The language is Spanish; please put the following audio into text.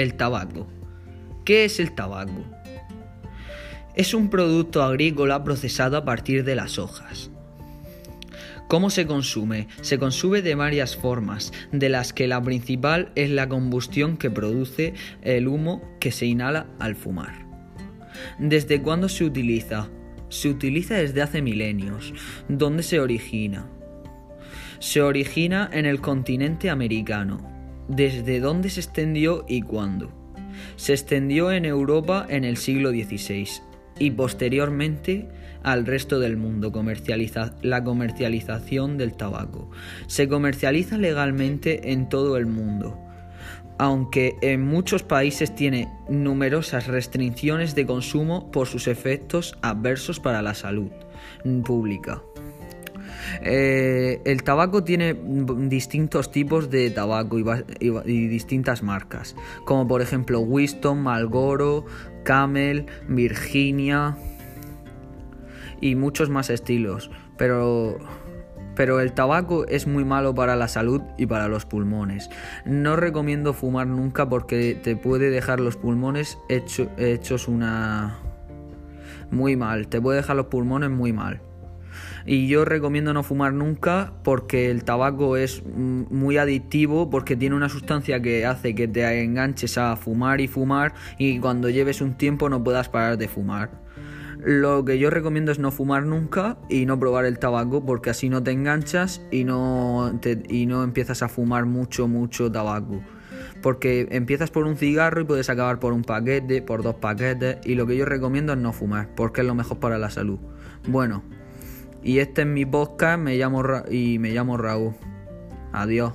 El tabaco. ¿Qué es el tabaco? Es un producto agrícola procesado a partir de las hojas. ¿Cómo se consume? Se consume de varias formas, de las que la principal es la combustión que produce el humo que se inhala al fumar. ¿Desde cuándo se utiliza? Se utiliza desde hace milenios. ¿Dónde se origina? Se origina en el continente americano. ¿Desde dónde se extendió y cuándo? Se extendió en Europa en el siglo XVI y posteriormente al resto del mundo la comercialización del tabaco. Se comercializa legalmente en todo el mundo, aunque en muchos países tiene numerosas restricciones de consumo por sus efectos adversos para la salud pública. Eh, el tabaco tiene distintos tipos de tabaco y, distintas marcas, como por ejemplo Winston, Malboro, Camel, Virginia y muchos más estilos. Pero pero el tabaco es muy malo para la salud y para los pulmones. No recomiendo fumar nunca porque te puede dejar los pulmones hechos una... muy mal, te puede dejar los pulmones muy mal. Y yo recomiendo no fumar nunca porque el tabaco es muy adictivo, porque tiene una sustancia que hace que te enganches a fumar y fumar y cuando lleves un tiempo no puedas parar de fumar. Lo que yo recomiendo es no fumar nunca y no probar el tabaco porque así no te enganchas y no, y no empiezas a fumar mucho, mucho tabaco. Porque empiezas por un cigarro y puedes acabar por un paquete, por dos paquetes y lo que yo recomiendo es no fumar porque es lo mejor para la salud. Bueno, y este es mi podcast me llamo y me llamo Raúl. Adiós.